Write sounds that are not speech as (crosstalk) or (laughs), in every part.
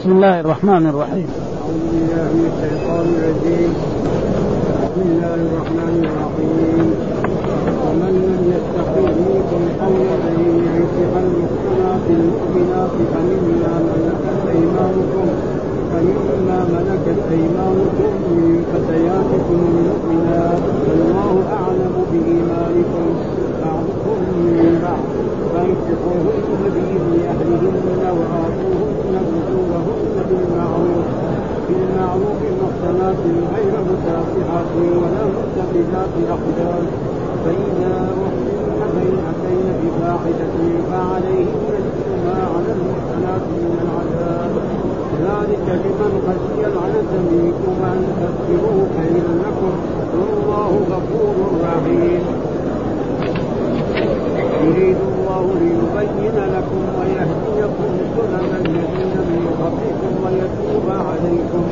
بسم الله الرحمن الرحيم. أعوذ بالله من الشيطان الرجيم بسم الله الرحمن الرحيم. ومن لم يستقم منكم قولا أن ينكح المحصنات المؤمنات فمما ملكت أيمانكم فمما ملكت أيمانكم من فتياتكم المؤمنات والله أعلم بإيمانكم بعضكم من بعض فانكحوهن بإذن أهلهن وآتوهن أجورهن بالمعروف بالمعروف محسنات غير مسافحات ولا متخذات أخدان فإذا أحسن فإن بفاحشة فعليهن نصف ما على المحسنات من العذاب ذلك لمن خشي العنة منكم أن تذكروا خيرا لكم والله غفور رحيم يريد الله ليبين لكم ويهديكم سنن الذين من قبلكم ويتوب عليكم.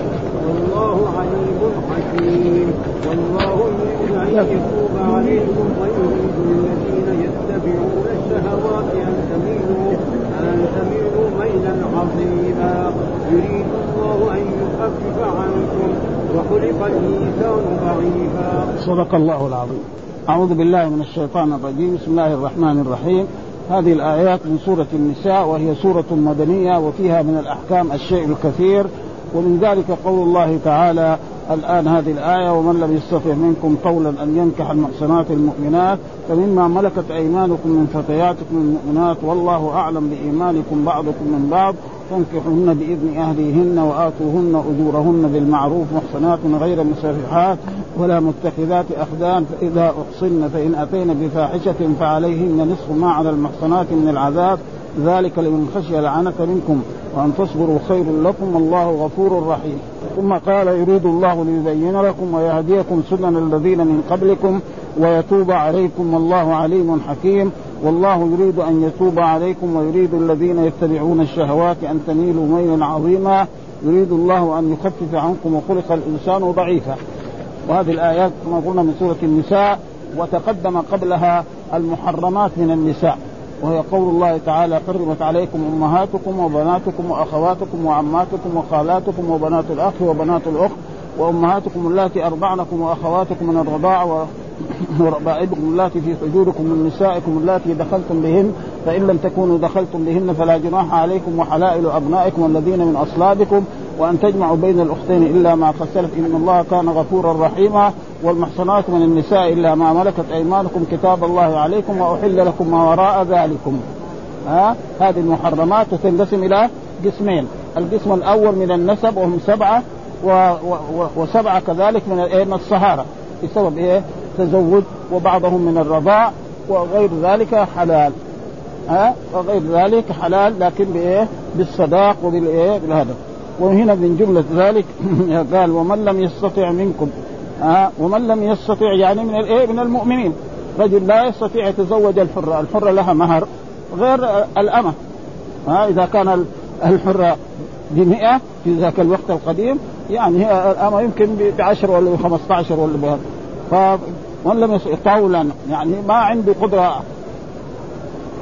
والله عليم حكيم. والله يريد أن يتوب عليكم ويريد الذين يتبعون الشهوات أن تميلوا أن تميلوا ميلا عظيما. يريد الله أن يخفف عنكم وخلق الإنسان ضعيفا. صدق الله العظيم. أعوذ بالله من الشيطان الرجيم. بسم الله الرحمن الرحيم. هذه الآيات من سورة النساء وهي سورة مدنية وفيها من الأحكام الشيء الكثير. ومن ذلك قول الله تعالى الآن هذه الآية ومن لم يستطع منكم قولا أن ينكح المحصنات المؤمنات فمما ملكت أيمانكم من فتياتكم المؤمنات والله أعلم بإيمانكم بعضكم من بعض. فانكحوهن بإذن أهليهن وآتوهن أجورهن بالمعروف محصنات غير مسافحات ولا متخذات أخدان فإذا أحصن فإن أتين بفاحشة فعليهن نصف ما على المحصنات من العذاب ذلك لمن خشي العنة منكم وأن تصبروا خير لكم والله غفور رحيم. ثم قال يريد الله ليبين لكم ويهديكم سنن الذين من قبلكم ويتوب عليكم والله عليم حكيم. والله يريد أن يتوب عليكم ويريد الذين يتبعون الشهوات أن تميلوا ميلا عظيما. يريد الله أن يخفف عنكم وخلق الإنسان ضعيفا. وهذه الآيات كما قلنا من سورة النساء وتقدم قبلها المحرمات من النساء. وهي قول الله تعالى حرمت عليكم أمهاتكم وبناتكم وأخواتكم وعماتكم وخالاتكم وبنات الأخ وبنات الأخت وأمهاتكم اللاتي أرضعنكم وأخواتكم من الرضاعة وربائبكم اللاتي في حجوركم من نسائكم اللاتي دخلتم بهن فإن لم تكونوا دخلتم بهن فلا جناح عليكم وحلائل أبنائكم الذين من أصلابكم وأن تجمعوا بين الأختين إلا ما سلف. إن الله كان غفورا رحيما. والمحصنات من النساء إلا ما ملكت أيمانكم كتاب الله عليكم وأحل لكم ما وراء ذلكم. ها؟ هذه المحرمات تنقسم إلى قسمين. القسم الأول من النسب وهم سبعة و و وسبعة كذلك من من الصهارة. بسبب إيه؟ تزوج وبعضهم من الرضاع وغير ذلك حلال. ها؟ وغير ذلك حلال لكن بإيه؟ بالصداق وبالإيه؟ بالهذا وهنا من جملة ذلك (clears throat) قال ومن لم يستطع منكم ها؟ ومن لم يستطع يعني من الإيه؟ من المؤمنين. رجل لا يستطيع يتزوج الحرة، الحرة لها مهر غير الأمة. ها؟ إذا كان الحرة بمئة في ذاك الوقت القديم يعني هي الأمة يمكن بعشر ولا بخمسة عشر ولا بهذا. فمن لم طولا. يعني ما عنده قدرة.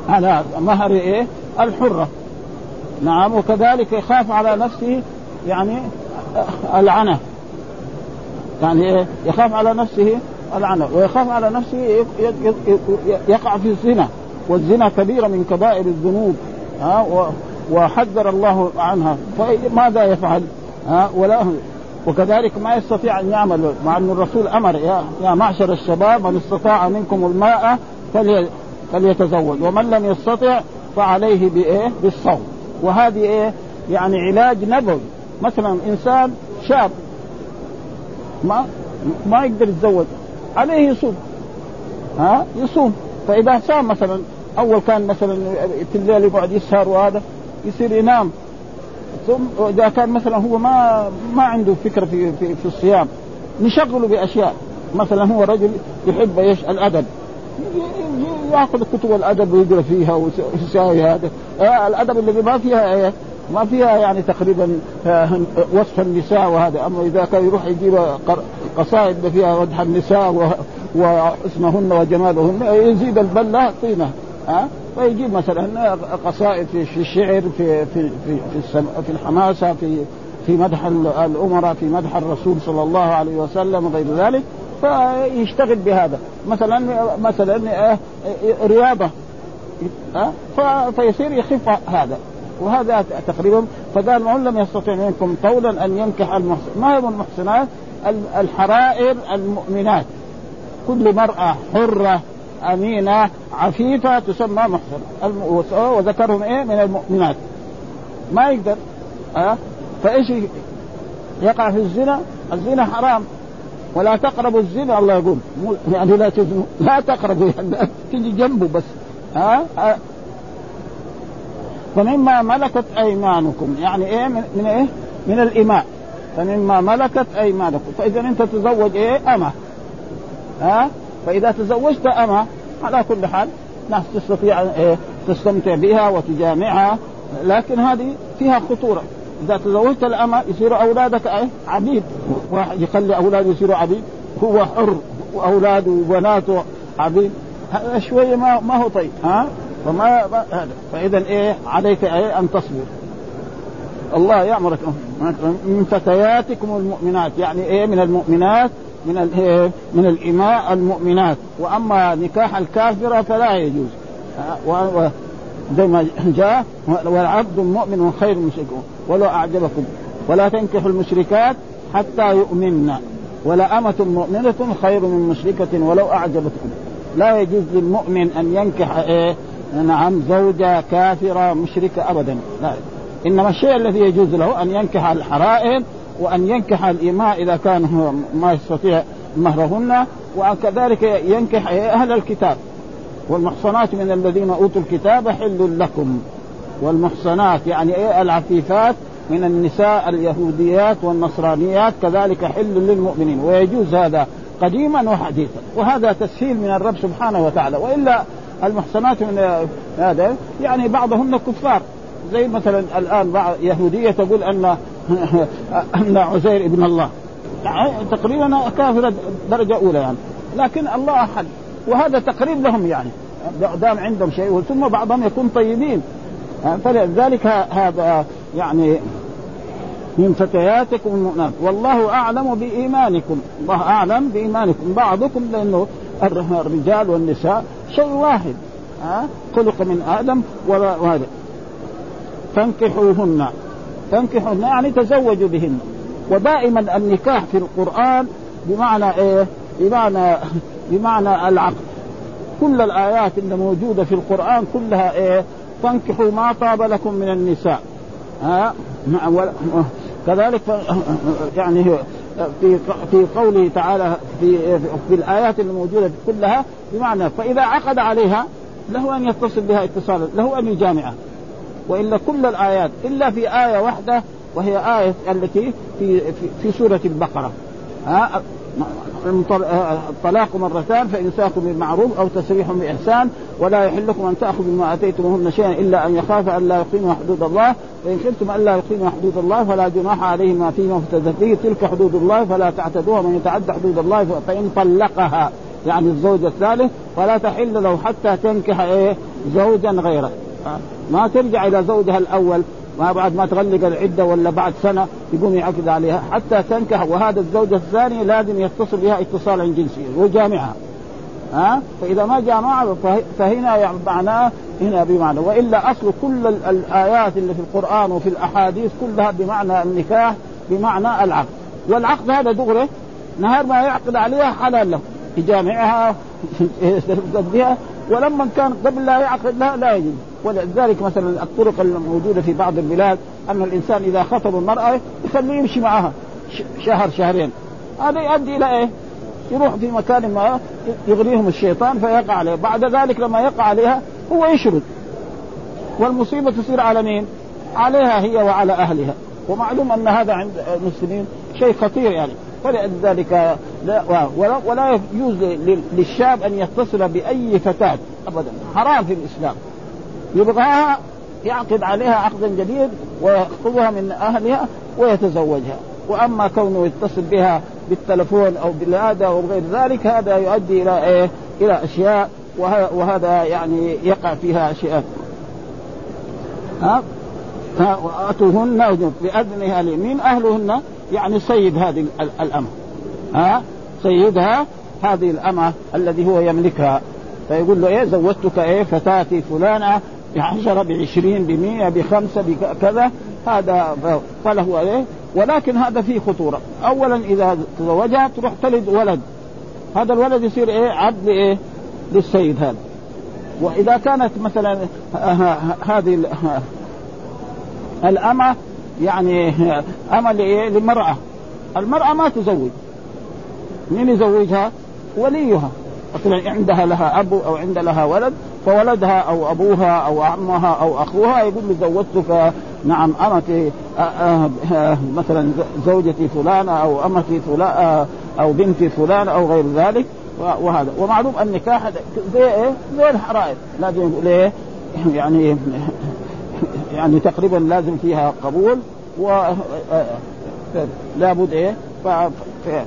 على مهر إيه؟ الحرة. نعم وكذلك يخاف على نفسه يعني العنة. يعني إيه؟ يخاف على نفسه العنة. ويخاف على نفسه يقع في الزنا. والزنا كبيرة من كبائر الذنوب. ها وحذر الله عنها. فماذا يفعل؟ ها ولا وكذلك ما يستطيع أن يعمل مع أن الرسول أمر يا يا معشر الشباب من استطاع منكم الماء فلي فليتزوج ومن لم يستطع فعليه بإيه؟ بالصوم. وهذه إيه؟ يعني علاج نبوي. مثلا إنسان شاب ما ما يقدر يتزوج عليه يصوم. ها؟ يصوم. فإذا صام مثلا أول كان مثلا في الليل يقعد يسهر وهذا يصير ينام. ثم إذا كان مثلا هو ما ما عنده فكره في في, في الصيام نشغله بأشياء. مثلا هو رجل يحب إيش؟ الأدب. يأخذ كتب الأدب ويقرأ فيها ويساوي هذا. آه الأدب الذي ما فيها إيه؟ ما فيها يعني تقريبا وصف النساء وهذا. أما إذا كان يروح يجيب قصائد فيها مدح النساء واسمهن وجمالهن يزيد البله طينة. ها فيجيب مثلا قصائد في الشعر في في في في, في الحماسة في في مدح الأمراء في مدح الرسول صلى الله عليه وسلم وغير ذلك فيشتغل بهذا. مثلا مثلا آه، رياضة فيصير يخف هذا. وهذا تقريبا فقال من لم يستطع منكم طولا أن ينكح المحسن ما هي المحسنات الحرائر المؤمنات. كل مرأة حرة أمينة عفيفة تسمى محسنة وذكرهم إيه؟ من المؤمنات. ما يقدر. أه؟ فإيش يقع في الزنا؟ الزنا حرام. ولا تقربوا الزنا الله يقول. يعني لا تزنوا. لا تقربوا. يعني تجي جنبه بس. ها أه؟ فمما ملكت أيمانكم. يعني إيه؟ من, من إيه؟ من الاماء فمما ملكت أيمانكم. فإذا أنت تزوج إيه؟ أمة. ها فإذا تزوجت امه على كل حال ناس تستطيع إيه؟ تستمتع بها وتجامعها لكن هذه فيها خطورة. إذا تزوجت الامه يصير أولادك إيه؟ عبيد. واحد يخلي اولاده يصيروا عبيد. هو حر واولاده وبناته عبيد. هذا شوية ما ما هو طيب ها؟ فما هذا. فإذا إيه عليك إيه أن تصبر. الله يامرك من فتياتكم المؤمنات يعني إيه من المؤمنات من إيه؟ من الإماء المؤمنات. وأما نكاح الكافرة فلا يجوز. زي ما جاء والعبد مؤمن خير مشرك. ولو أعجبكم. ولا تنكحوا المشركات حتى يؤمنن ولا أمة مؤمنة خير من مشركة ولو أعجبتكم. لا يجوز للمؤمن أن ينكح إيه نعم زوجة كافرة مشركة أبدا. لا. إنما الشيء الذي يجوز له أن ينكح الحرائر وأن ينكح الإماء إذا كان هو ما يستطيع مهرهن وكذلك ينكح أهل الكتاب. والمحصنات من الذين أوتوا الكتاب حل لكم. والمحصنات يعني إيه؟ العفيفات من النساء اليهوديات والنصرانيات كذلك حل للمؤمنين. ويجوز هذا قديما وحديثا. وهذا تسهيل من الرب سبحانه وتعالى. وإلا المحصنات من هذا يعني بعضهن كفار. زي مثلا الآن بعض يهودية تقول أن ان عزير ابن الله. تقريبا كافره درجة أولى يعني. لكن الله أحد. وهذا تقريب لهم يعني. دام عندهم شيء ثم بعضهم يكون طيبين. فلذلك هذا يعني من فتياتكم المؤمنات. والله أعلم بإيمانكم. الله أعلم بإيمانكم. بعضكم لأنه الرجال والنساء شيء واحد. خلق من آدم وهذا. فانكحوهن. فانكحوهن يعني تزوجوا بهن. ودائما النكاح في القرآن بمعنى إيه؟ بمعنى (laughs) بمعنى العقد كل الآيات اللي موجودة في القرآن كلها إيه؟ فانكحوا ما طاب لكم من النساء. ها؟ كذلك (laughs) يعني في في قوله تعالى في في الآيات الموجوده كلها بمعنى فإذا عقد عليها له أن يتصل بها اتصالا له أن يجامعها والا كل الآيات إلا في آية واحدة وهي آية التي في في, في سورة البقرة. ها الطلاق مرتان فإمساك بالمعروف أو تسريح بإحسان ولا يحل لكم أن تأخذوا مما آتيتموهن شيئا إلا أن يخاف أن لا يقيموا حدود الله. وإن خفتم أن لا يقيموا حدود الله فلا جناح عليهما فيما افتدت به تلك حدود الله فلا تعتدوها. من يتعدى حدود الله فإن طلقها يعني الزوج الثالث فلا تحل له حتى تنكح إيه؟ زوجا غيره. ما ترجع إلى زوجها الأول ما بعد ما تغلق العدة ولا بعد سنة يقوم يعقد عليها حتى تنكح. وهذا الزوج الثاني لازم يتصل بها اتصالا جنسيا ويجامعها ها؟ فإذا ما جامعها فهنا يعني معناه هنا بمعنى. وإلا أصل كل الآيات اللي في القرآن وفي الأحاديث كلها بمعنى النكاح بمعنى العقد. والعقد هذا دغري نهار ما يعقد عليها حلال له. يجامعها (laughs) ولما كان قبل لا يعقد لها لا يجوز. ولذلك مثلا الطرق الموجودة في بعض البلاد أن الإنسان إذا خطب المرأة يخليه يمشي معها شهر شهرين. هذا يؤدي إلى إيه؟ يروح في مكان ما يغريهم الشيطان فيقع عليه. بعد ذلك لما يقع عليها هو يشرد. والمصيبة تصير على مين؟ عليها هي وعلى أهلها. ومعلوم أن هذا عند المسلمين شيء خطير يعني. فلذلك لا ولا, ولا يجوز للشاب أن يتصل بأي فتاة ابدا. حرام في الإسلام. يبغاها يعقد عليها عقدا جديد ويخطبها من أهلها ويتزوجها. وأما كونه يتصل بها بالتلفون أو بالهذا غير ذلك هذا يؤدي إلى إيه؟ إلى أشياء وهذا يعني يقع فيها أشياء. ها؟ وأتوهن باذنها مين أهلهن يعني سيد هذه الأمة. ها؟ سيدها هذه الأمة الذي هو يملكها. فيقول له إيه؟ زوجتك إيه؟ فتاتي فلانة بعشرة بعشرين بمية بخمسة بكذا هذا فله إيه ولكن هذا فيه خطورة. أولا إذا تزوجها تروح تلد ولد. هذا الولد يصير إيه؟ عبد إيه؟ للسيد هذا. وإذا كانت مثلا هذه الأمة يعني أمة لمرأة. المرأة ما تزوج. مين يزوجها؟ وليها. مثلا عندها لها أب أو عند لها ولد فولدها أو أبوها أو عمها أو أخوها يقول له زوجتك نعم أمتي مثلا زوجتي فلانة أو أمتي فلانة أو بنتي فلانة أو غير ذلك وهذا. ومعلوم النكاح زي إيه؟ زي الحرائر. لازم يقول إيه؟ (laughs) يعني (laughs) يعني تقريبا لازم فيها قبول و لابد إيه؟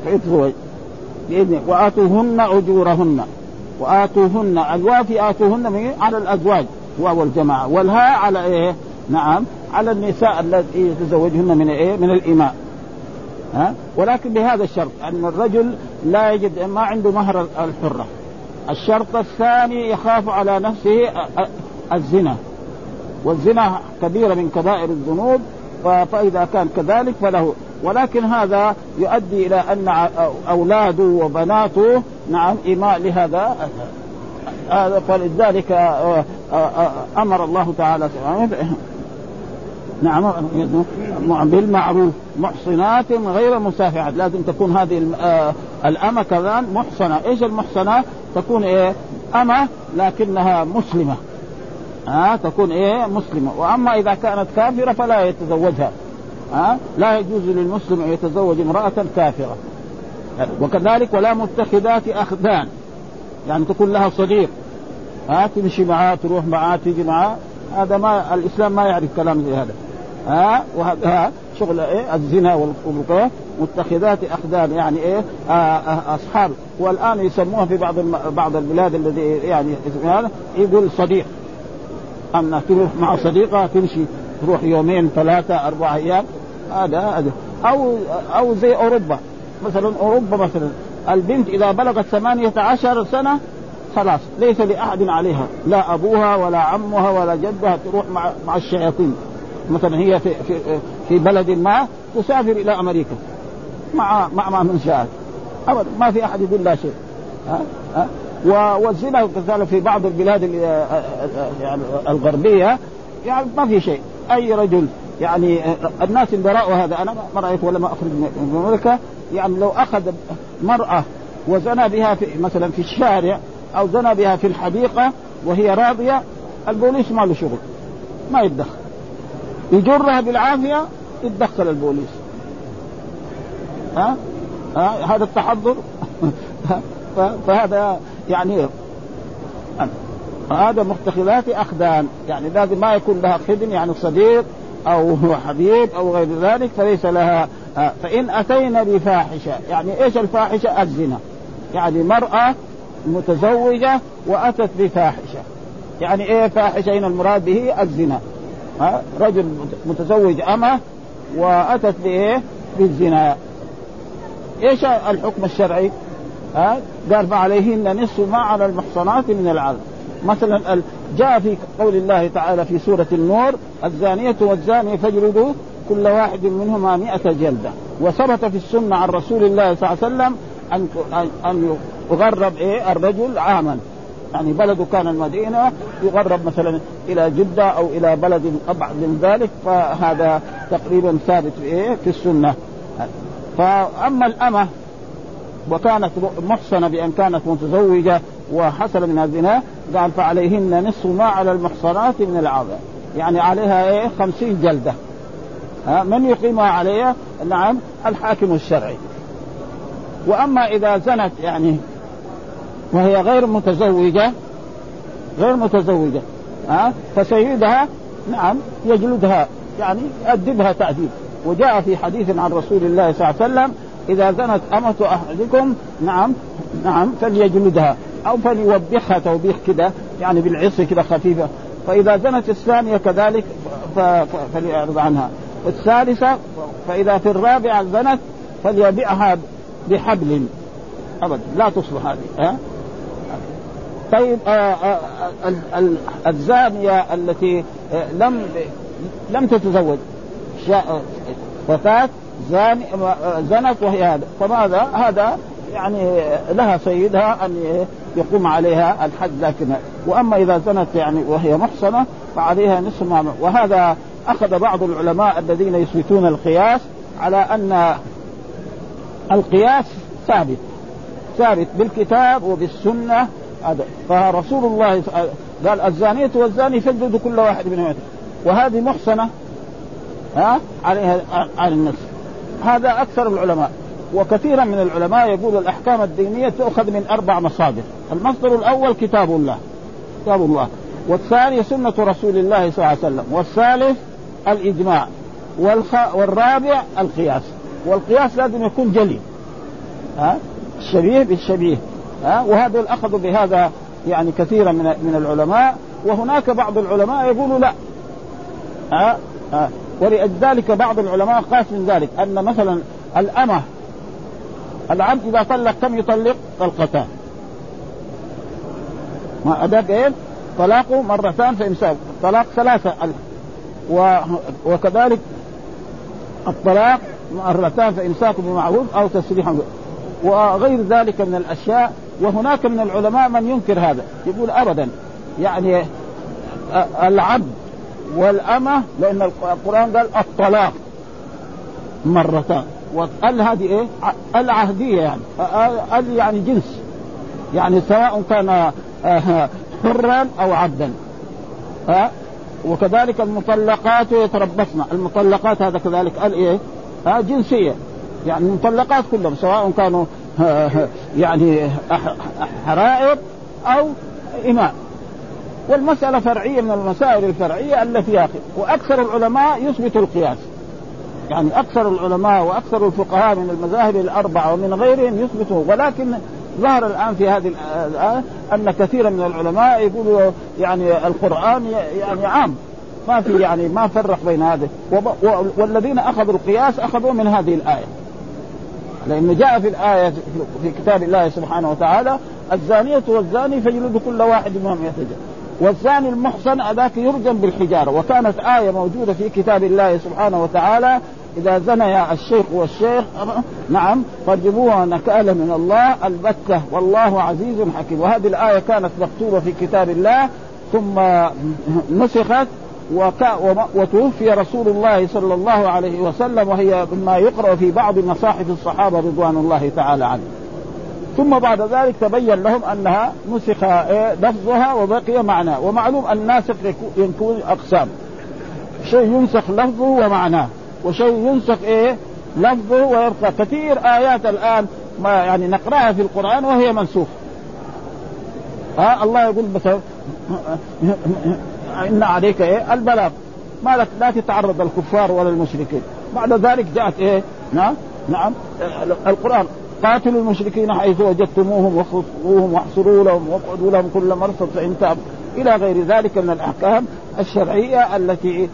فيتزوج باذن وآتوهن أجورهن. وآتوهن الوافي آتوهن على الأزواج واو الجماعه والهاء على إيه؟ نعم على النساء التي يتزوجهن من إيه؟ من الإماء. ها؟ ولكن بهذا الشرط أن الرجل لا يجد ما عنده مهر الحرة. الشرط الثاني يخاف على نفسه الزنا. والزنا كبيرة من كبائر الذنوب فإذا كان كذلك فله. ولكن هذا يؤدي إلى أن أولاده وبناته نعم إيماء لهذا. هذا فلذلك أمر الله تعالى نعم بالمعروف محصنات غير مسافحات. لازم تكون هذه الأمة كذا محصنة. إيش المحصنة؟ تكون إيه؟ أمة لكنها مسلمة. ها تكون إيه؟ مسلمة. وأما إذا كانت كافرة فلا يتزوجها. ها؟ لا يجوز للمسلم أن يتزوج امرأة كافرة. وكذلك ولا متخذات أخدان. يعني تكون لها صديق. ها؟ تمشي معاه تروح معاه تيجي معاه. هذا ما الإسلام ما يعرف كلام زي هذا. ها؟ وهذا شغل إيه؟ الزنا والقبور متخذات أخدان يعني إيه؟ آه آه أصحاب. والآن يسموها في بعض بعض البلاد الذي يعني يقول صديق. أما تروح مع صديقة تمشي تروح يومين ثلاثة أربعة أيام هذا هذا. أو أو زي أوروبا. مثلا أوروبا مثلا. البنت إذا بلغت ثمانية عشر سنة خلاص ليس لأحد عليها. لا أبوها ولا عمها ولا جدها تروح مع مع الشياطين. مثلا هي في في في بلد ما تسافر إلى أمريكا. مع مع من شاءت أبدا ما في أحد يقول لا شيء. ها؟ ها؟ والزنا كذلك في بعض البلاد يعني الغربية يعني ما في شيء. أي رجل يعني الناس اللي رأوا هذا أنا ما رايت ولا ما أخرج من أمريكا يعني لو أخذ مرأة وزنى بها في مثلا في الشارع أو زنى بها في الحديقة وهي راضية البوليس ما له شغل ما يتدخل. يجرها بالعافية يتدخل البوليس. ها؟ ها؟ هذا التحضر؟ (laughs) فهذا يعني هذا متخذات أخدان. يعني لازم ما يكون لها خدم يعني صديق. أو حبيب أو غير ذلك فليس لها فإن أتينا بفاحشة يعني إيش الفاحشة؟ الزنا يعني مرأة متزوجة وأتت بفاحشة يعني إيه فاحشة هنا المراد به الزنا ها رجل متزوج أمة وأتت بإيه؟ بالزنا إيش الحكم الشرعي؟ ها قال فعليهن نصف ما على المحصنات من العذاب مثلا جاء في قول الله تعالى في سورة النور الزانية والزاني فاجلدوا كل واحد منهما مئة جلدة. وثبت في السنة عن رسول الله صلى الله عليه وسلم أن أن يغرب إيه؟ الرجل عاما. يعني بلده كان المدينة يغرب مثلا إلى جدة أو إلى بلد أبعد من ذلك فهذا تقريبا ثابت في إيه؟ في السنة. فأما الأمة وكانت محصنة بأن كانت متزوجة وحصل من الزنا قال فعليهن نصف ما على المحصنات من العذاب يعني عليها إيه؟ خمسين جلدة. ها؟ من يقيمها عليها؟ نعم الحاكم الشرعي. وأما إذا زنت يعني وهي غير متزوجة غير متزوجة ها؟ فسيدها نعم يجلدها يعني يؤدبها تأديب. وجاء في حديث عن رسول الله صلى الله عليه وسلم إذا زنت أمة أحدكم نعم نعم فليجلدها. أو فليوبخها توبيخ كده يعني بالعصي كده خفيفة. فإذا زنت الثانية كذلك فليعرض عنها. الثالثة فإذا في الرابعة زنت فليبيعها بحبل. ابدا لا تصلح هذه ها؟ طيب آآ آآ الزانية التي لم لم تتزوج فتاه زان زنت وهي هذا. فماذا؟ هذا يعني لها سيدها أن يقوم عليها الحد لكن وأما إذا زنت يعني وهي محصنة فعليها نصف ما وهذا أخذ بعض العلماء الذين يثبتون القياس على أن القياس ثابت. ثابت بالكتاب وبالسنة. هذا. فرسول الله قال الزانية والزاني فجد كل واحد منهم. وهذه محصنة. ها؟ عليها على النص هذا أكثر العلماء. وكثيرا من العلماء يقول الأحكام الدينية تؤخذ من أربع مصادر. المصدر الأول كتاب الله. كتاب الله. والثاني سنة رسول الله صلى الله عليه وسلم. والثالث الإجماع. والخ... والرابع القياس. والقياس لازم يكون جلي. ها؟ الشبيه بالشبيه. ها؟ وهذا اخذوا بهذا يعني كثيرا من من العلماء. وهناك بعض العلماء يقولوا لا. ها؟ ها؟ ولذلك بعض العلماء قاس من ذلك أن مثلا الأمة العبد إذا طلق كم يطلق؟ طلقتان. ما أداك إيه؟ طلاقه مرتان فامساك طلاق ثلاثة و... وكذلك الطلاق مرتان فامساك بمعروف أو تسريح وغير ذلك من الأشياء وهناك من العلماء من ينكر هذا. يقول ابدا يعني العبد والأمة لأن القرآن قال الطلاق مرتان. وال هذه إيه؟ العهدية يعني. ال يعني جنس. يعني سواء كان حرا أو عبدا. ها وكذلك المطلقات يتربصن. المطلقات هذا كذلك ال إيه؟ ها جنسية. يعني المطلقات كلهم سواء كانوا يعني حرائر أو إماء. والمسألة فرعية من المسائل الفرعية التي ياخذ وأكثر العلماء يثبت القياس. يعني أكثر العلماء وأكثر الفقهاء من المذاهب الأربعة ومن غيرهم يثبتوا ولكن ظهر الآن في هذه الآية أن كثيرا من العلماء يقولوا يعني القرآن يعني عام. ما في يعني ما فرق بين هذا والذين أخذوا القياس أخذوا من هذه الآية. لأنه جاء في الآية في كتاب الله سبحانه وتعالى الزانية والزاني فجلدوا كل واحد منهم يتجلد. والزاني المحصن ذاك يرجم بالحجارة. وكانت آية موجودة في كتاب الله سبحانه وتعالى إذا زنيا الشيخ والشيخ نعم فارجموها نكالا من الله البتة والله عزيز حكيم. وهذه الآية كانت مكتوبة في كتاب الله ثم نسخت وتوفي رسول الله صلى الله عليه وسلم وهي مما يقرأ في بعض مصاحف الصحابة رضوان الله تعالى عنهم. ثم بعد ذلك تبين لهم أنها نسخ إيه لفظها وبقي معناه. ومعلوم الناسخ يكون أقسام. شيء ينسخ لفظه ومعناه. وشيء ينسخ إيه لفظه ويبقى. كثير آيات الآن ما يعني نقرأها في القرآن وهي منسوخة. ها الله يقول مثلا (laughs) إن عليك إيه البلاغ. ما لك لا تتعرض الكفار ولا المشركين. بعد ذلك جاءت إيه نعم نعم القرآن. قاتلوا المشركين حيث وجدتموهم وخذوهم واحصروا لهم واقعدوا لهم كل مرصد فإن تابوا إلى غير ذلك من الأحكام الشرعية التي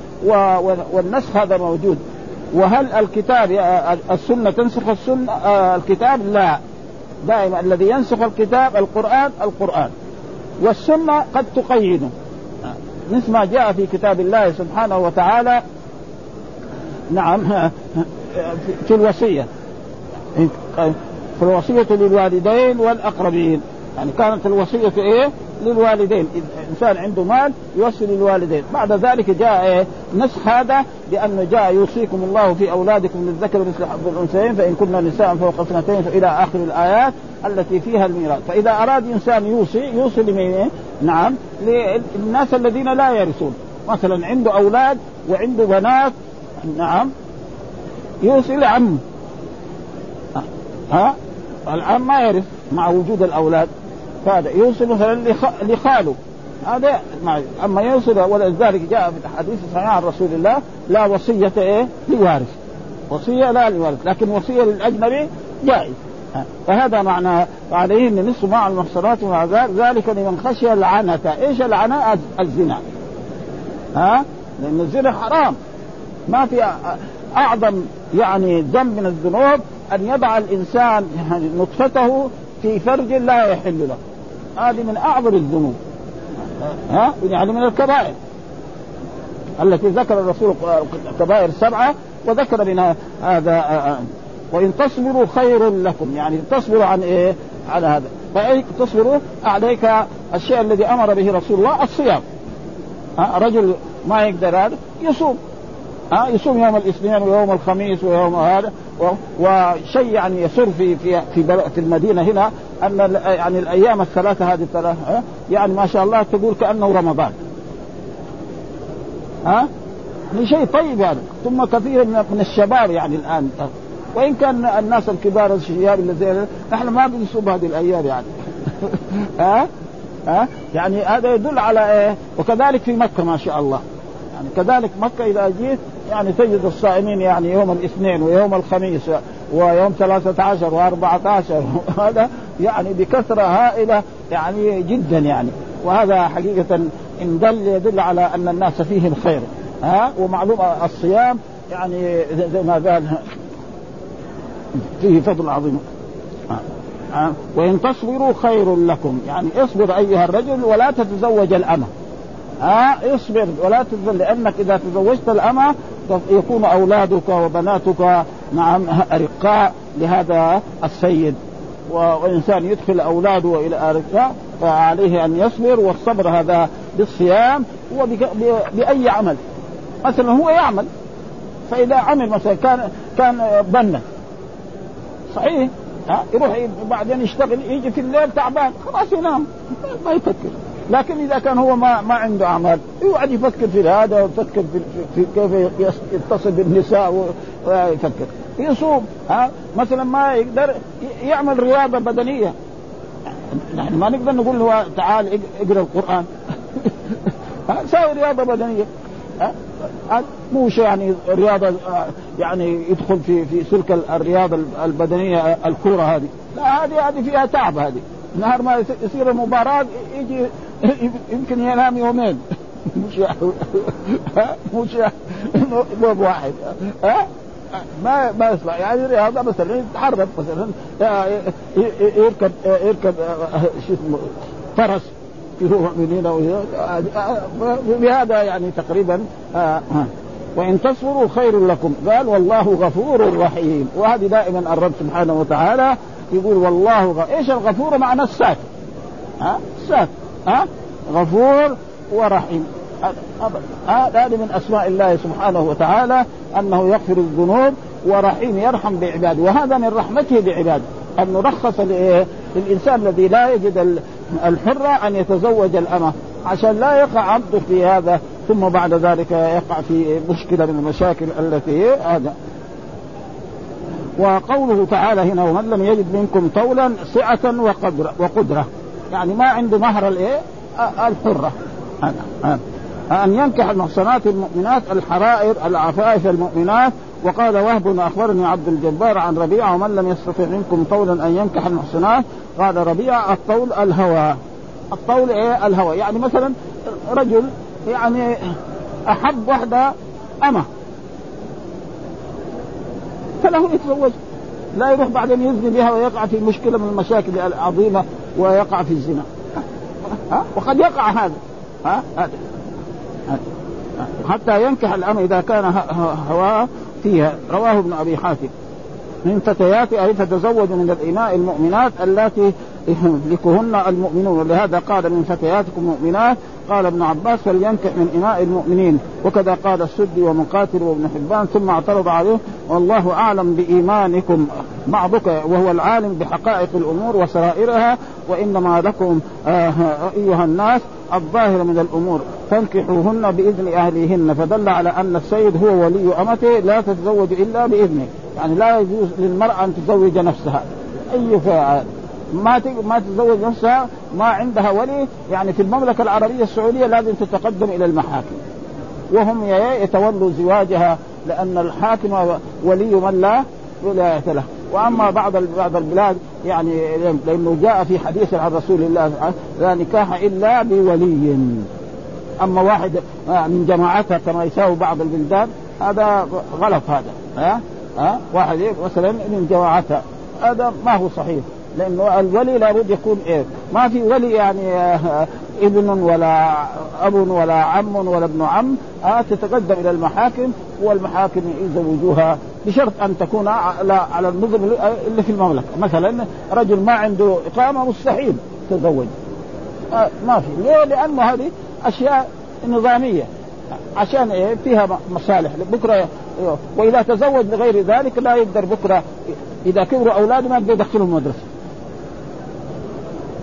والنسخ هذا موجود. وهل الكتاب السنة تنسخ السنة؟ الكتاب لا. دائما الذي ينسخ الكتاب القرآن القرآن. والسنة قد تقيده. مثل ما جاء في كتاب الله سبحانه وتعالى نعم (laughs) في الوصية. فالوصية للوالدين والأقربين. يعني كانت الوصية إيه؟ للوالدين. إذا إنسان عنده مال يوصي للوالدين. بعد ذلك جاء إيه؟ نسخ هذا لأنه جاء يوصيكم الله في أولادكم للذكر مثل حظ الأنثيين فإن كنا نساء فوق اثنتين فإلى آخر الآيات التي فيها الميراث. فإذا أراد إنسان يوصي يوصي لمن إيه؟ نعم للناس الذين لا يرثون. مثلا عنده أولاد وعنده بنات. نعم. يوصي لعمه ها؟ العم ما يرث مع وجود الأولاد. فهذا يوصي مثلا لخاله. هذا أما يوصل ولذلك جاء في الحديث الصحيح عن رسول الله لا وصية إيه؟ لوارث. وصية لا لوارث لكن وصية للأجنبي جائز. فهذا معنى عليهن نصف مع المحصنات ذلك لمن خشي العنة. إيش العنة؟ الزنا. ها؟ لأن الزنا حرام. ما في أعظم يعني ذنب من الذنوب أن يضع الإنسان يعني (laughs) نطفته في فرج لا يحل له. هذه من أعظم الذنوب. ها؟ يعني من الكبائر. التي ذكر الرسول كبائر سبعة وذكر منها هذا وإن تصبروا خير لكم. يعني تصبروا عن إيه؟ على هذا. فاي تصبروا عليك الشيء الذي أمر به رسول الله الصيام. رجل ما يقدر هذا يصوم. ها يصوم يوم الاثنين ويوم الخميس ويوم هذا. وشيء يعني يسر في في في, المدينة هنا أن يعني الأيام الثلاثة هذه الثلاثة يعني ما شاء الله تقول كأنه رمضان. ها؟ شيء طيب هذا. ثم كثير من الشباب يعني الآن. وإن كان الناس الكبار الشياب الذين نحن ما بنصوم هذه الأيام يعني. (laughs) ها؟ ها؟ يعني هذا يدل على إيه؟ وكذلك في مكة ما شاء الله. يعني. كذلك مكة إذا جيت يعني تجد الصائمين يعني يوم الاثنين ويوم الخميس ويوم 13 و14 (laughs) هذا يعني بكثرة هائلة يعني جدا يعني. وهذا حقيقة إن دل يدل على أن الناس فيهم خير ها؟ ومعلوم الصيام يعني زي ما قال (laughs) فيه فضل عظيم. وإن تصبروا خير لكم. يعني اصبر أيها الرجل ولا تتزوج الأمة. ها؟ اصبر ولا تتزوج لأنك إذا تزوجت الأمة يكون أولادك وبناتك نعم أرقاء لهذا السيد. وإنسان يدخل أولاده إلى أرقاء فعليه أن يصبر والصبر هذا بالصيام وبأي عمل. مثلا هو يعمل فإذا عمل مثلا كان كان بنا. صحيح؟ ها؟ يروح بعدين يشتغل يجي في الليل تعبان خلاص ينام ما يفكر. لكن إذا كان هو ما ما عنده أعمال يقعد يفكر في هذا ويفكر في, في كيف يتصل بالنساء ويفكر. يصوم ها؟ مثلا ما يقدر يعمل رياضة بدنية. نحن ما نقدر نقول له تعال اقرأ القرآن. (laughs) ساوي رياضة بدنية. مش يعني رياضة يعني يدخل في في سلك الرياضة البدنية الكورة هذه. لا هذه هذه فيها تعب هذه. نهار ما يصير المباراة يجي (laughs) يمكن ينام يومين. (laughs) مش (laughs) مش يوم واحد. ها؟ ما ما يصلح. يعني رياضة مثلا يتحرك مثلا يركب يركب شو اسمه فرس. في مؤمنين بهذا يعني تقريبا آه وإن تصبروا خير لكم. قال والله غفور رحيم. وهذه دائما الرب سبحانه وتعالى يقول والله غ... إيش الغفور معنى الساتر ها؟ الساتر ها؟ غفور ورحيم. هذا من أسماء الله سبحانه وتعالى أنه يغفر الذنوب ورحيم يرحم بعباده وهذا من رحمته بعباده. انه رخص للإنسان الذي لا يجد الحرة أن يتزوج الأمة. عشان لا يقع عبده في هذا ثم بعد ذلك يقع في مشكلة من المشاكل التي هذا. وقوله تعالى هنا ومن لم يجد منكم طولا سعة وقدرة وقدرة. يعني ما عنده مهر الإيه؟ الحرة. هذا أن ينكح المحصنات المؤمنات الحرائر العفائف المؤمنات. وقال وهب أخبرني عبد الجبار عن ربيعة ومن لم يستطع منكم طولا أن ينكح المحصنات. قال ربيعة الطول الهوى. الطول إيه؟ الهوى. يعني مثلا رجل يعني أحب وحدة أمة. فله يتزوج لا يروح بعدين يزني بها ويقع في مشكلة من المشاكل العظيمة ويقع في الزنا. ها؟ وقد يقع هذا. ها؟ هذا. حتى ينكح الأمر إذا كان هواه فيها. رواه ابن أبي حاتم. من فتيات أي فتزوج من الاماء المؤمنات اللاتي يملكهن المؤمنون. ولهذا قال من فتياتكم المؤمنات قال ابن عباس فلينكح من إماء المؤمنين. وكذا قال السدي ومقاتل وابن حبان ثم اعترض عليه. والله أعلم بإيمانكم بعضك وهو العالم بحقائق الأمور وسرائرها. وإنما لكم آه أيها الناس الظاهر من الأمور. فانكحوهن بإذن أهليهن. فدل على أن السيد هو ولي أمته لا تتزوج إلا بإذنه. يعني لا يجوز للمرأة أن تزوج نفسها. أي فعل ما ما تتزوج نفسها ما عندها ولي يعني في المملكة العربية السعودية لازم تتقدم إلى المحاكم. وهم يتولوا زواجها لأن الحاكم ولي من لا ولاية له. وأما بعض بعض البلاد يعني لأنه جاء في حديث عن رسول الله لا نكاح إلا بولي. أما واحد من جماعتها كما يساوي بعض البلدان هذا غلط هذا. ها؟ ها؟ واحد مثلا من جماعتها هذا ما هو صحيح. لأنه الولي لابد يكون إيه؟ ما في ولي يعني آه، ابن ولا أب ولا عم ولا ابن عم آه تتقدم إلى المحاكم والمحاكم يزوجوها بشرط أن تكون على على النظم اللي في المملكة. مثلا رجل ما عنده إقامة مستحيل تزوج آه ما في. ليه؟ لأنه هذه أشياء نظامية. عشان إيه؟ فيها مصالح. بكرة وإذا تزوج لغير ذلك لا يقدر بكرة إذا كبروا اولاده ما يقدر يدخلهم المدرسة.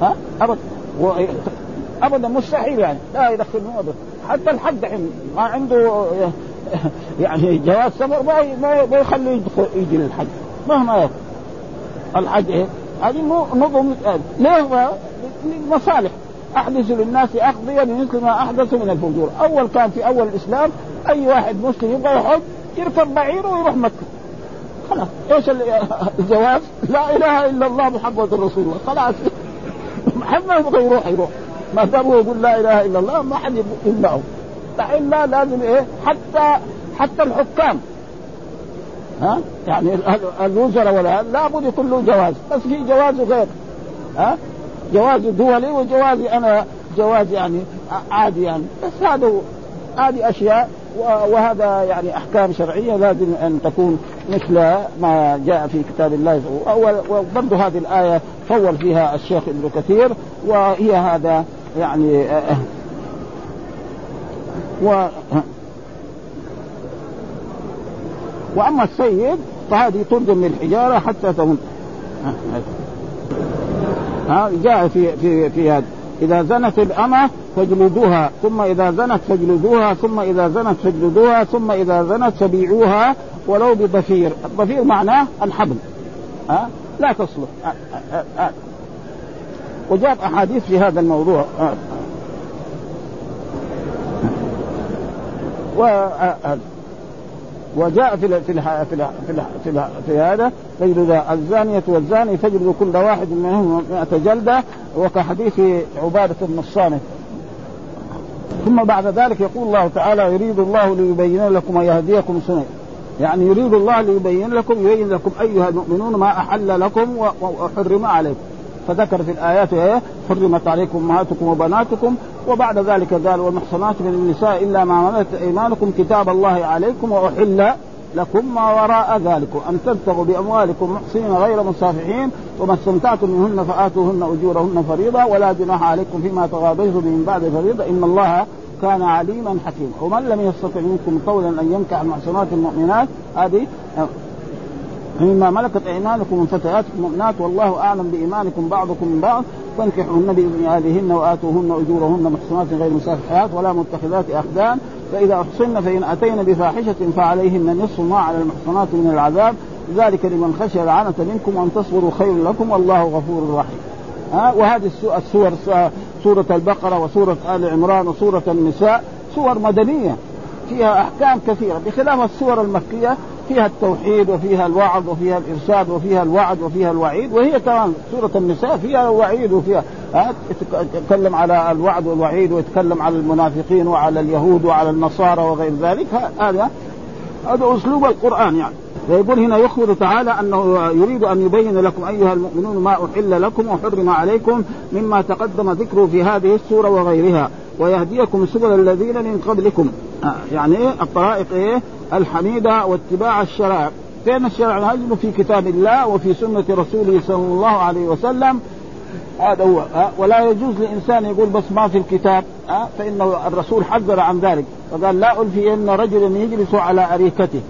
ها؟ ابدا أبدا مستحيل يعني. لا يدخلهم المدرسة حتى الحج دحين ما عنده يعني جواز سفر ما ما يخليه يدخل يجي للحج. مهما يكون الحج إيه؟ هذه نظم ليه لمصالح احدثوا للناس أقضية بمثل ما احدثوا من الفجور، أول كان في أول الإسلام أي واحد مسلم يبغى يحج يركب بعيره ويروح مكة. خلاص. إيش (laughs) الجواز؟ لا إله إلا الله محمد رسول الله، خلاص. محمد يبغى يروح يروح. ما دام هو يقول لا إله إلا الله ما حد يمنعه فالا لازم إيه؟ حتى حتى الحكام. ها؟ يعني الوزراء ولا لابد يكون له جواز. بس في جواز غير. ها؟ جواز دولي وجوازي أنا جواز يعني عادي يعني. بس هذا هذه أشياء وهذا يعني أحكام شرعية لازم أن تكون مثل ما جاء في كتاب الله. وبرضه هذه الآية طول فيها الشيخ ابن كثير وهي هذا يعني و وأما السيد فهذه ترجم من الحجاره حتى تموت. ها جاء في في في هذا. إذا زنت الأمة فاجلدوها ثم إذا زنت فاجلدوها ثم إذا زنت فاجلدوها ثم إذا زنت فبيعوها. ولو بضفير الضفير معناه الحبل. ها؟ لا تصلح. وجاءت أحاديث في هذا الموضوع. و وجاء في في في في, في, في هذا تجلد الزانية والزاني تجلد كل واحد منهم 100 جلدة وكحديث عبادة بن الصامت. ثم بعد ذلك يقول الله تعالى يريد الله ليبين لكم ويهديكم سنة. يعني يريد الله ليبين لكم يبين لكم أيها المؤمنون ما أحل لكم وحرم عليكم. فذكر في الآيات إيه؟ حرمت عليكم أمهاتكم وبناتكم وبعد ذلك قال والمحصنات من النساء إلا ما ملكت أيمانكم كتاب الله عليكم وأحل لكم ما وراء ذلك. أن تبتغوا بأموالكم محصنين غير مصافحين وما استمتعتم منهن فآتوهن أجورهن فريضة ولا جناح عليكم فيما تغاضيتم من بعد فريضة. إن الله كان عليما حكيما. ومن لم يستطع منكم قولا أن ينكح المحصنات المؤمنات هذه مما ملكت أيمانكم من فتياتكم المؤمنات والله أعلم بإيمانكم بعضكم من بعض. فانكحوهن بإذن أهلهن وآتوهن أجورهن محصنات غير مسافحات ولا متخذات أخدان. فإذا أحصن فإن أتين بفاحشة فعليهن نصف ما على المحصنات من العذاب. ذلك لمن خشي العنة منكم وأن تصبروا خير لكم والله غفور رحيم. ها؟ وهذه السور سورة البقرة وسورة آل عمران وسورة النساء سور مدنية. فيها أحكام كثيرة بخلاف السور المكية فيها التوحيد وفيها الوعظ وفيها الإرشاد وفيها الوعد وفيها الوعيد وهي كمان سورة النساء فيها وعيد وفيها. يتكلم على الوعد والوعيد ويتكلم على المنافقين وعلى اليهود وعلى النصارى وغير ذلك. هذا هذا أسلوب القرآن يعني. ويقول هنا يخبر تعالى أنه يريد أن يبين لكم أيها المؤمنون ما أحل لكم وحرم عليكم مما تقدم ذكره في هذه السورة وغيرها. ويهديكم سبل الذين من قبلكم. آه، يعني إيه؟ الطرائق إيه؟ الحميدة واتباع الشرائع. فين الشرع نجد في كتاب الله وفي سنة رسوله صلى الله عليه وسلم. هذا هو. أه؟ ولا يجوز لإنسان يقول بس ما في الكتاب. أه؟ فإنه الرسول حذر عن ذلك. فقال لا الفي ان رجلا يجلس على أريكته.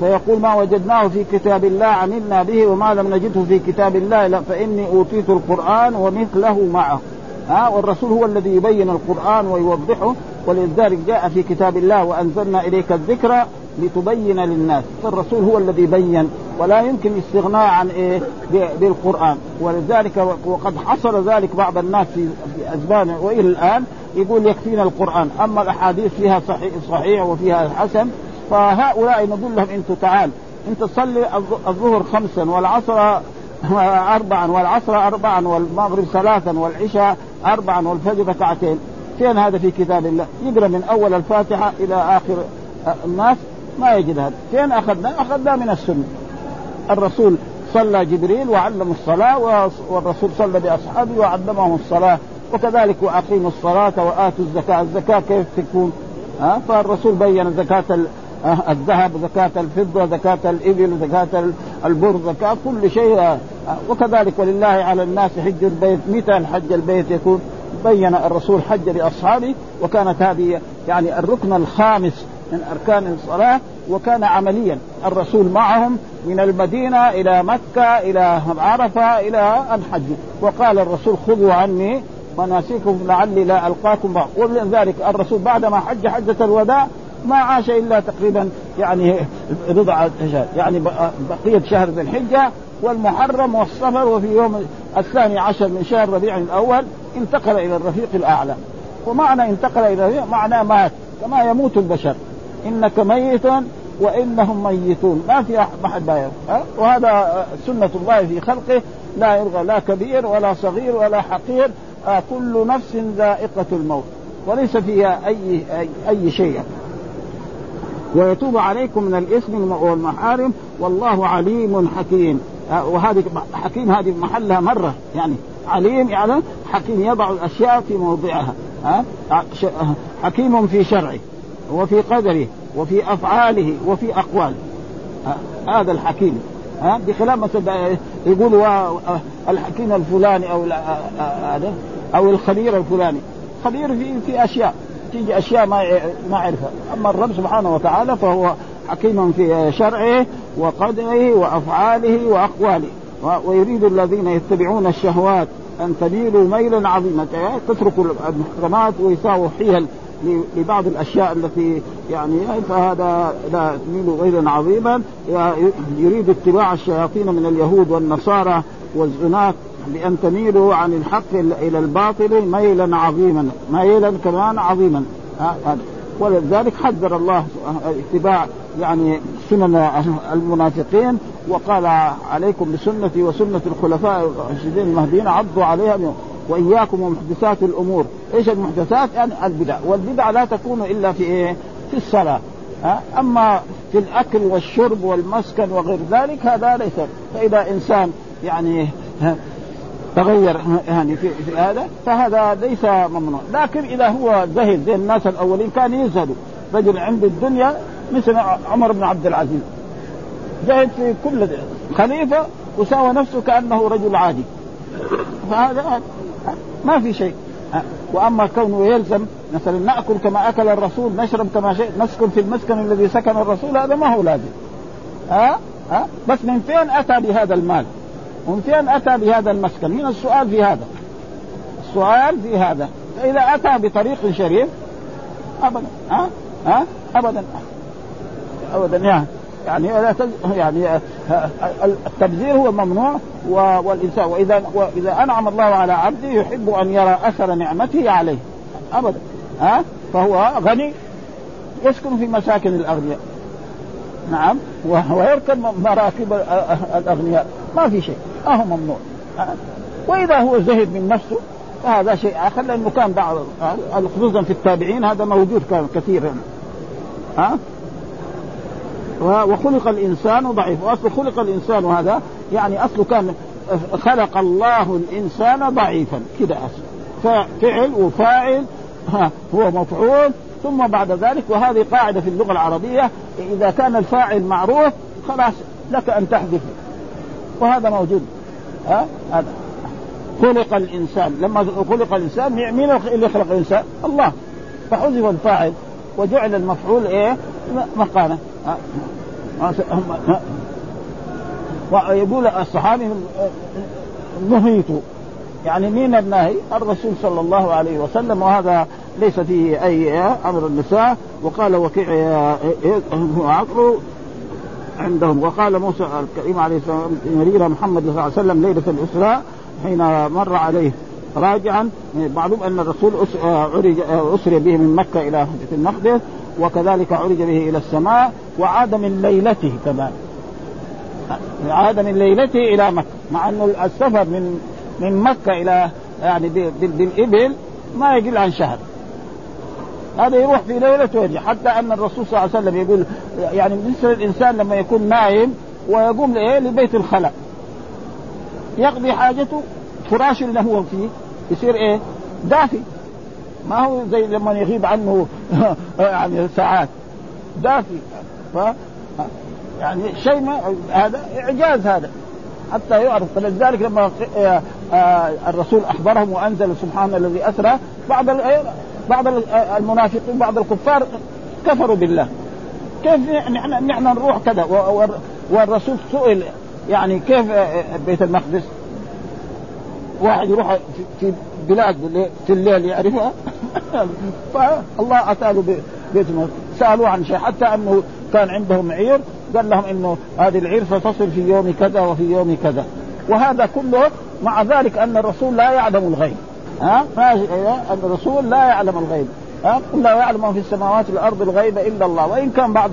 فيقول ما وجدناه في كتاب الله عملنا به وما لم نجده في كتاب الله لا فإني أوتيت القرآن ومثله معه. ها والرسول هو الذي يبين القرآن ويوضحه ولذلك جاء في كتاب الله وأنزلنا إليك الذكر لتبين للناس. فالرسول هو الذي بين ولا يمكن استغناء عن إيه بالقرآن. ولذلك وقد حصل ذلك بعض الناس في أزمان وإلى الآن يقول يكفينا القرآن. أما الأحاديث فيها صحيح, صحيح وفيها حسن فهؤلاء نقول لهم أنتم تعال انت تصلي الظهر خمسا والعصر (laughs) أربعا والعصر أربعا والمغرب ثلاثا والعشاء أربعا والفجر ركعتين. فين هذا في كتاب الله؟ يقرأ من أول الفاتحة إلى آخر الناس؟ ما يجد هذا. فين أخذنا؟ أخذنا من السنة. الرسول صلى جبريل وعلم الصلاة والرسول صلى بأصحابه وعلمهم الصلاة. وكذلك وأقيموا الصلاة وآتوا الزكاة. الزكاة كيف تكون؟ ها؟ فالرسول بين زكاة الذهب زكاة الفضة زكاة الإبل زكاة البر زكاة كل شيء وكذلك ولله على الناس حج البيت. متى الحج البيت يكون؟ بين الرسول حج لأصحابه وكانت هذه يعني الركن الخامس من أركان الصلاة وكان عمليا. الرسول معهم من المدينة إلى مكة إلى عرفة إلى حجوا وقال الرسول خذوا عني مناسككم لعلي لا ألقاكم بعض. ولذلك الرسول بعدما حج حجة الوداع ما عاش إلا تقريبا يعني بضع يعني بقية شهر ذي الحجة والمحرم والصفر وفي يوم الثاني عشر من شهر ربيع الأول انتقل إلى الرفيق الأعلى. ومعنى انتقل إلى الرفيق معناه مات كما يموت البشر. إنك ميت وإنهم ميتون. ما في احد باير وهذا سنة الله في خلقه. لا يرغى لا كبير ولا صغير ولا حقير. آه كل نفس ذائقة الموت. وليس فيها اي اي, أي شيء. ويتوب عليكم من الإثم والمحارم والله عليم حكيم. آه، وهذه حكيم هذه محلها مرة يعني عليم يعني حكيم يضع الأشياء في موضعها. ها آه، حكيم في شرعه وفي قدره وفي أفعاله وفي أقواله. هذا الحكيم. ها بخلاف مثلا يقولوا الحكيم الفلاني أو هذا أو الخبير الفلاني. خبير في في أشياء. تيجي اشياء ما ما عرفها أما الرب سبحانه وتعالى فهو حكيم في شرعه وقدره وأفعاله وأقواله. ويريد الذين يتبعون الشهوات أن تميلوا ميلا عظيما. تتركوا المحرمات ويساووا حيل لبعض الأشياء التي يعني فهذا لا تميل ميلا عظيما. يريد اتباع الشياطين من اليهود والنصارى والزناة. بأن تميلوا عن الحق إلى الباطل ميلا عظيما ميلا كمان عظيما. ولذلك حذر الله اتباع يعني سنن المنافقين وقال عليكم بسنتي وسنة الخلفاء الراشدين المهديين عضوا عليها وإياكم ومحدثات الأمور، إيش المحدثات؟ يعني البدع، والبدع لا تكون إلا في إيه؟ في الصلاة، أما في الأكل والشرب والمسكن وغير ذلك هذا ليس، فإذا إنسان يعني تغير يعني في, في هذا فهذا ليس ممنوع. لكن إذا هو زهد زي الناس الأولين كان يزهدوا رجل عنده الدنيا مثل عمر بن عبد العزيز. زهد في كل خليفة وساوى نفسه كأنه رجل عادي. فهذا ما في شيء. وأما كونه يلزم مثلا نأكل كما أكل الرسول نشرب كما شيء نسكن في المسكن الذي سكن الرسول هذا ما هو لازم. ها؟ ها؟ بس من فين أتى بهذا المال؟ ومن فين أتى بهذا المسكن؟ من السؤال في هذا. السؤال في هذا. فاذا أتى بطريق شريف ابدا. ها؟ ها؟ ابدا. ابدا. يعني يعني يعني التبذير هو ممنوع والإنسان وإذا وإذا أنعم الله على عبده يحب أن يرى أثر نعمته عليه. ابدا. ها؟ فهو غني. يسكن في مساكن الأغنياء. نعم. ويركب مراكب الأغنياء. ما في شيء. ما هو ممنوع. وإذا هو زهد من نفسه فهذا شيء آخر لأنه كان بعض خصوصا في التابعين هذا موجود كان كثيرا ها؟ وخلق الإنسان ضعيف. وأصل خلق الإنسان هذا يعني أصله كان خلق الله الإنسان ضعيفا. كده أصل. فعل وفاعل هو مفعول ثم بعد ذلك وهذه قاعدة في اللغة العربية إذا كان الفاعل معروف خلاص لك أن تحذفه وهذا موجود. ها؟ هذا. خلق الإنسان. لما خلق الإنسان مين اللي خلق الإنسان؟ الله. فحذف الفاعل وجعل المفعول إيه؟ مكانه ويقول الصحابي نهيت. يعني مين الناهي؟ الرسول صلى الله عليه وسلم. وهذا ليس فيه أي أمر النساء. وقال وكيع عقله عندهم. وقال موسى الكريم عليه السلام يرينا محمد صلى الله عليه وسلم ليلة الأسراء حين مر عليه راجعا. معلوم أن الرسول عرج أسري به من مكة إلى المقدس وكذلك عرج به إلى السماء وعاد من ليلته كمان عاد من ليلته إلى مكة. مع انه السفر من من مكة إلى يعني بالابل ما يقل عن شهر. هذا يروح في ليلة ويرجع. حتى أن الرسول صلى الله عليه وسلم يقول يعني بالنسبة للإنسان لما يكون نايم ويقوم لإيه؟ لبيت الخلاء يقضي حاجته فراش اللي هو فيه يصير إيه؟ دافي. ما هو زي لما يغيب عنه (laughs) يعني ساعات. دافي. ف يعني شيء ما هذا إعجاز هذا. حتى يعرف. فلذلك لما آه، آه، الرسول أخبرهم وأنزل سبحان الذي أسرى بعض بعض المنافقين بعض الكفار كفروا بالله. كيف نحن نحن نروح كذا؟ والرسول سئل يعني كيف بيت المقدس؟ واحد يروح في بلاد في الليل يعرفها. (laughs) فالله اتى له بيت المقدس. سألوه عن شيء حتى أنه كان عندهم عير قال لهم إنه هذه العير ستصل في يوم كذا وفي يوم كذا. وهذا كله مع ذلك أن الرسول لا يعلم الغيب. ها؟ ان الرسول لا يعلم الغيب. ها؟ قل لا يعلم في السماوات والأرض الغيب إلا الله. وإن كان بعض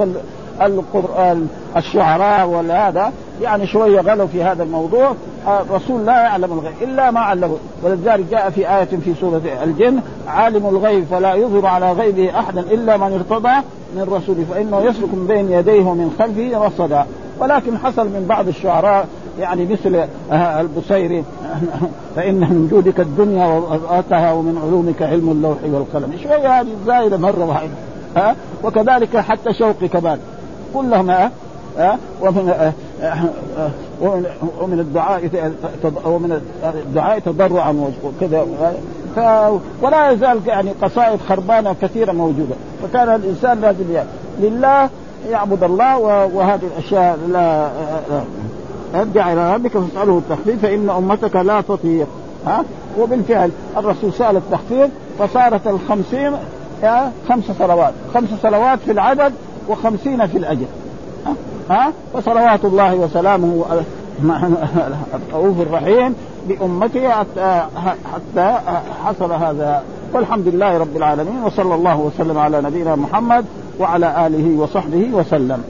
القرآن الشعراء ولا هذا يعني شوية غلوا في هذا الموضوع الرسول لا يعلم الغيب إلا ما علمه. ولذلك جاء في آية في سورة الجن عالم الغيب فلا يظهر على غيبه أحدا إلا من ارتضى من رسوله فإنه يسلك من بين يديه ومن خلفه رصدا. ولكن حصل من بعض الشعراء يعني مثل البصيري. (laughs) فإن من جودك الدنيا وأتها ومن علومك علم اللوح والقلم. شوية هذه زايدة مرة واحدة. ها؟ وكذلك حتى شوقي كمان كلهم ها؟ ومن ومن ومن الدعاء ومن الدعاء تضرعا وكذا ف ولا يزال يعني قصائد خربانة كثيرة موجودة. فكان الإنسان لازم يعني لله يعبد الله وهذه الأشياء لا ارجع إلى ربك فاساله التخفيف فان امتك لا تطيق. ها؟ وبالفعل الرسول سأل التخفيف فصارت الخمسين خمس صلوات. خمس صلوات في العدد وخمسين في الأجر. ها؟ فصلوات الله وسلامه (laughs) الرؤوف الرحيم بامته حتى حتى حصل هذا. والحمد لله رب العالمين وصلى الله وسلم على نبينا محمد وعلى آله وصحبه وسلم.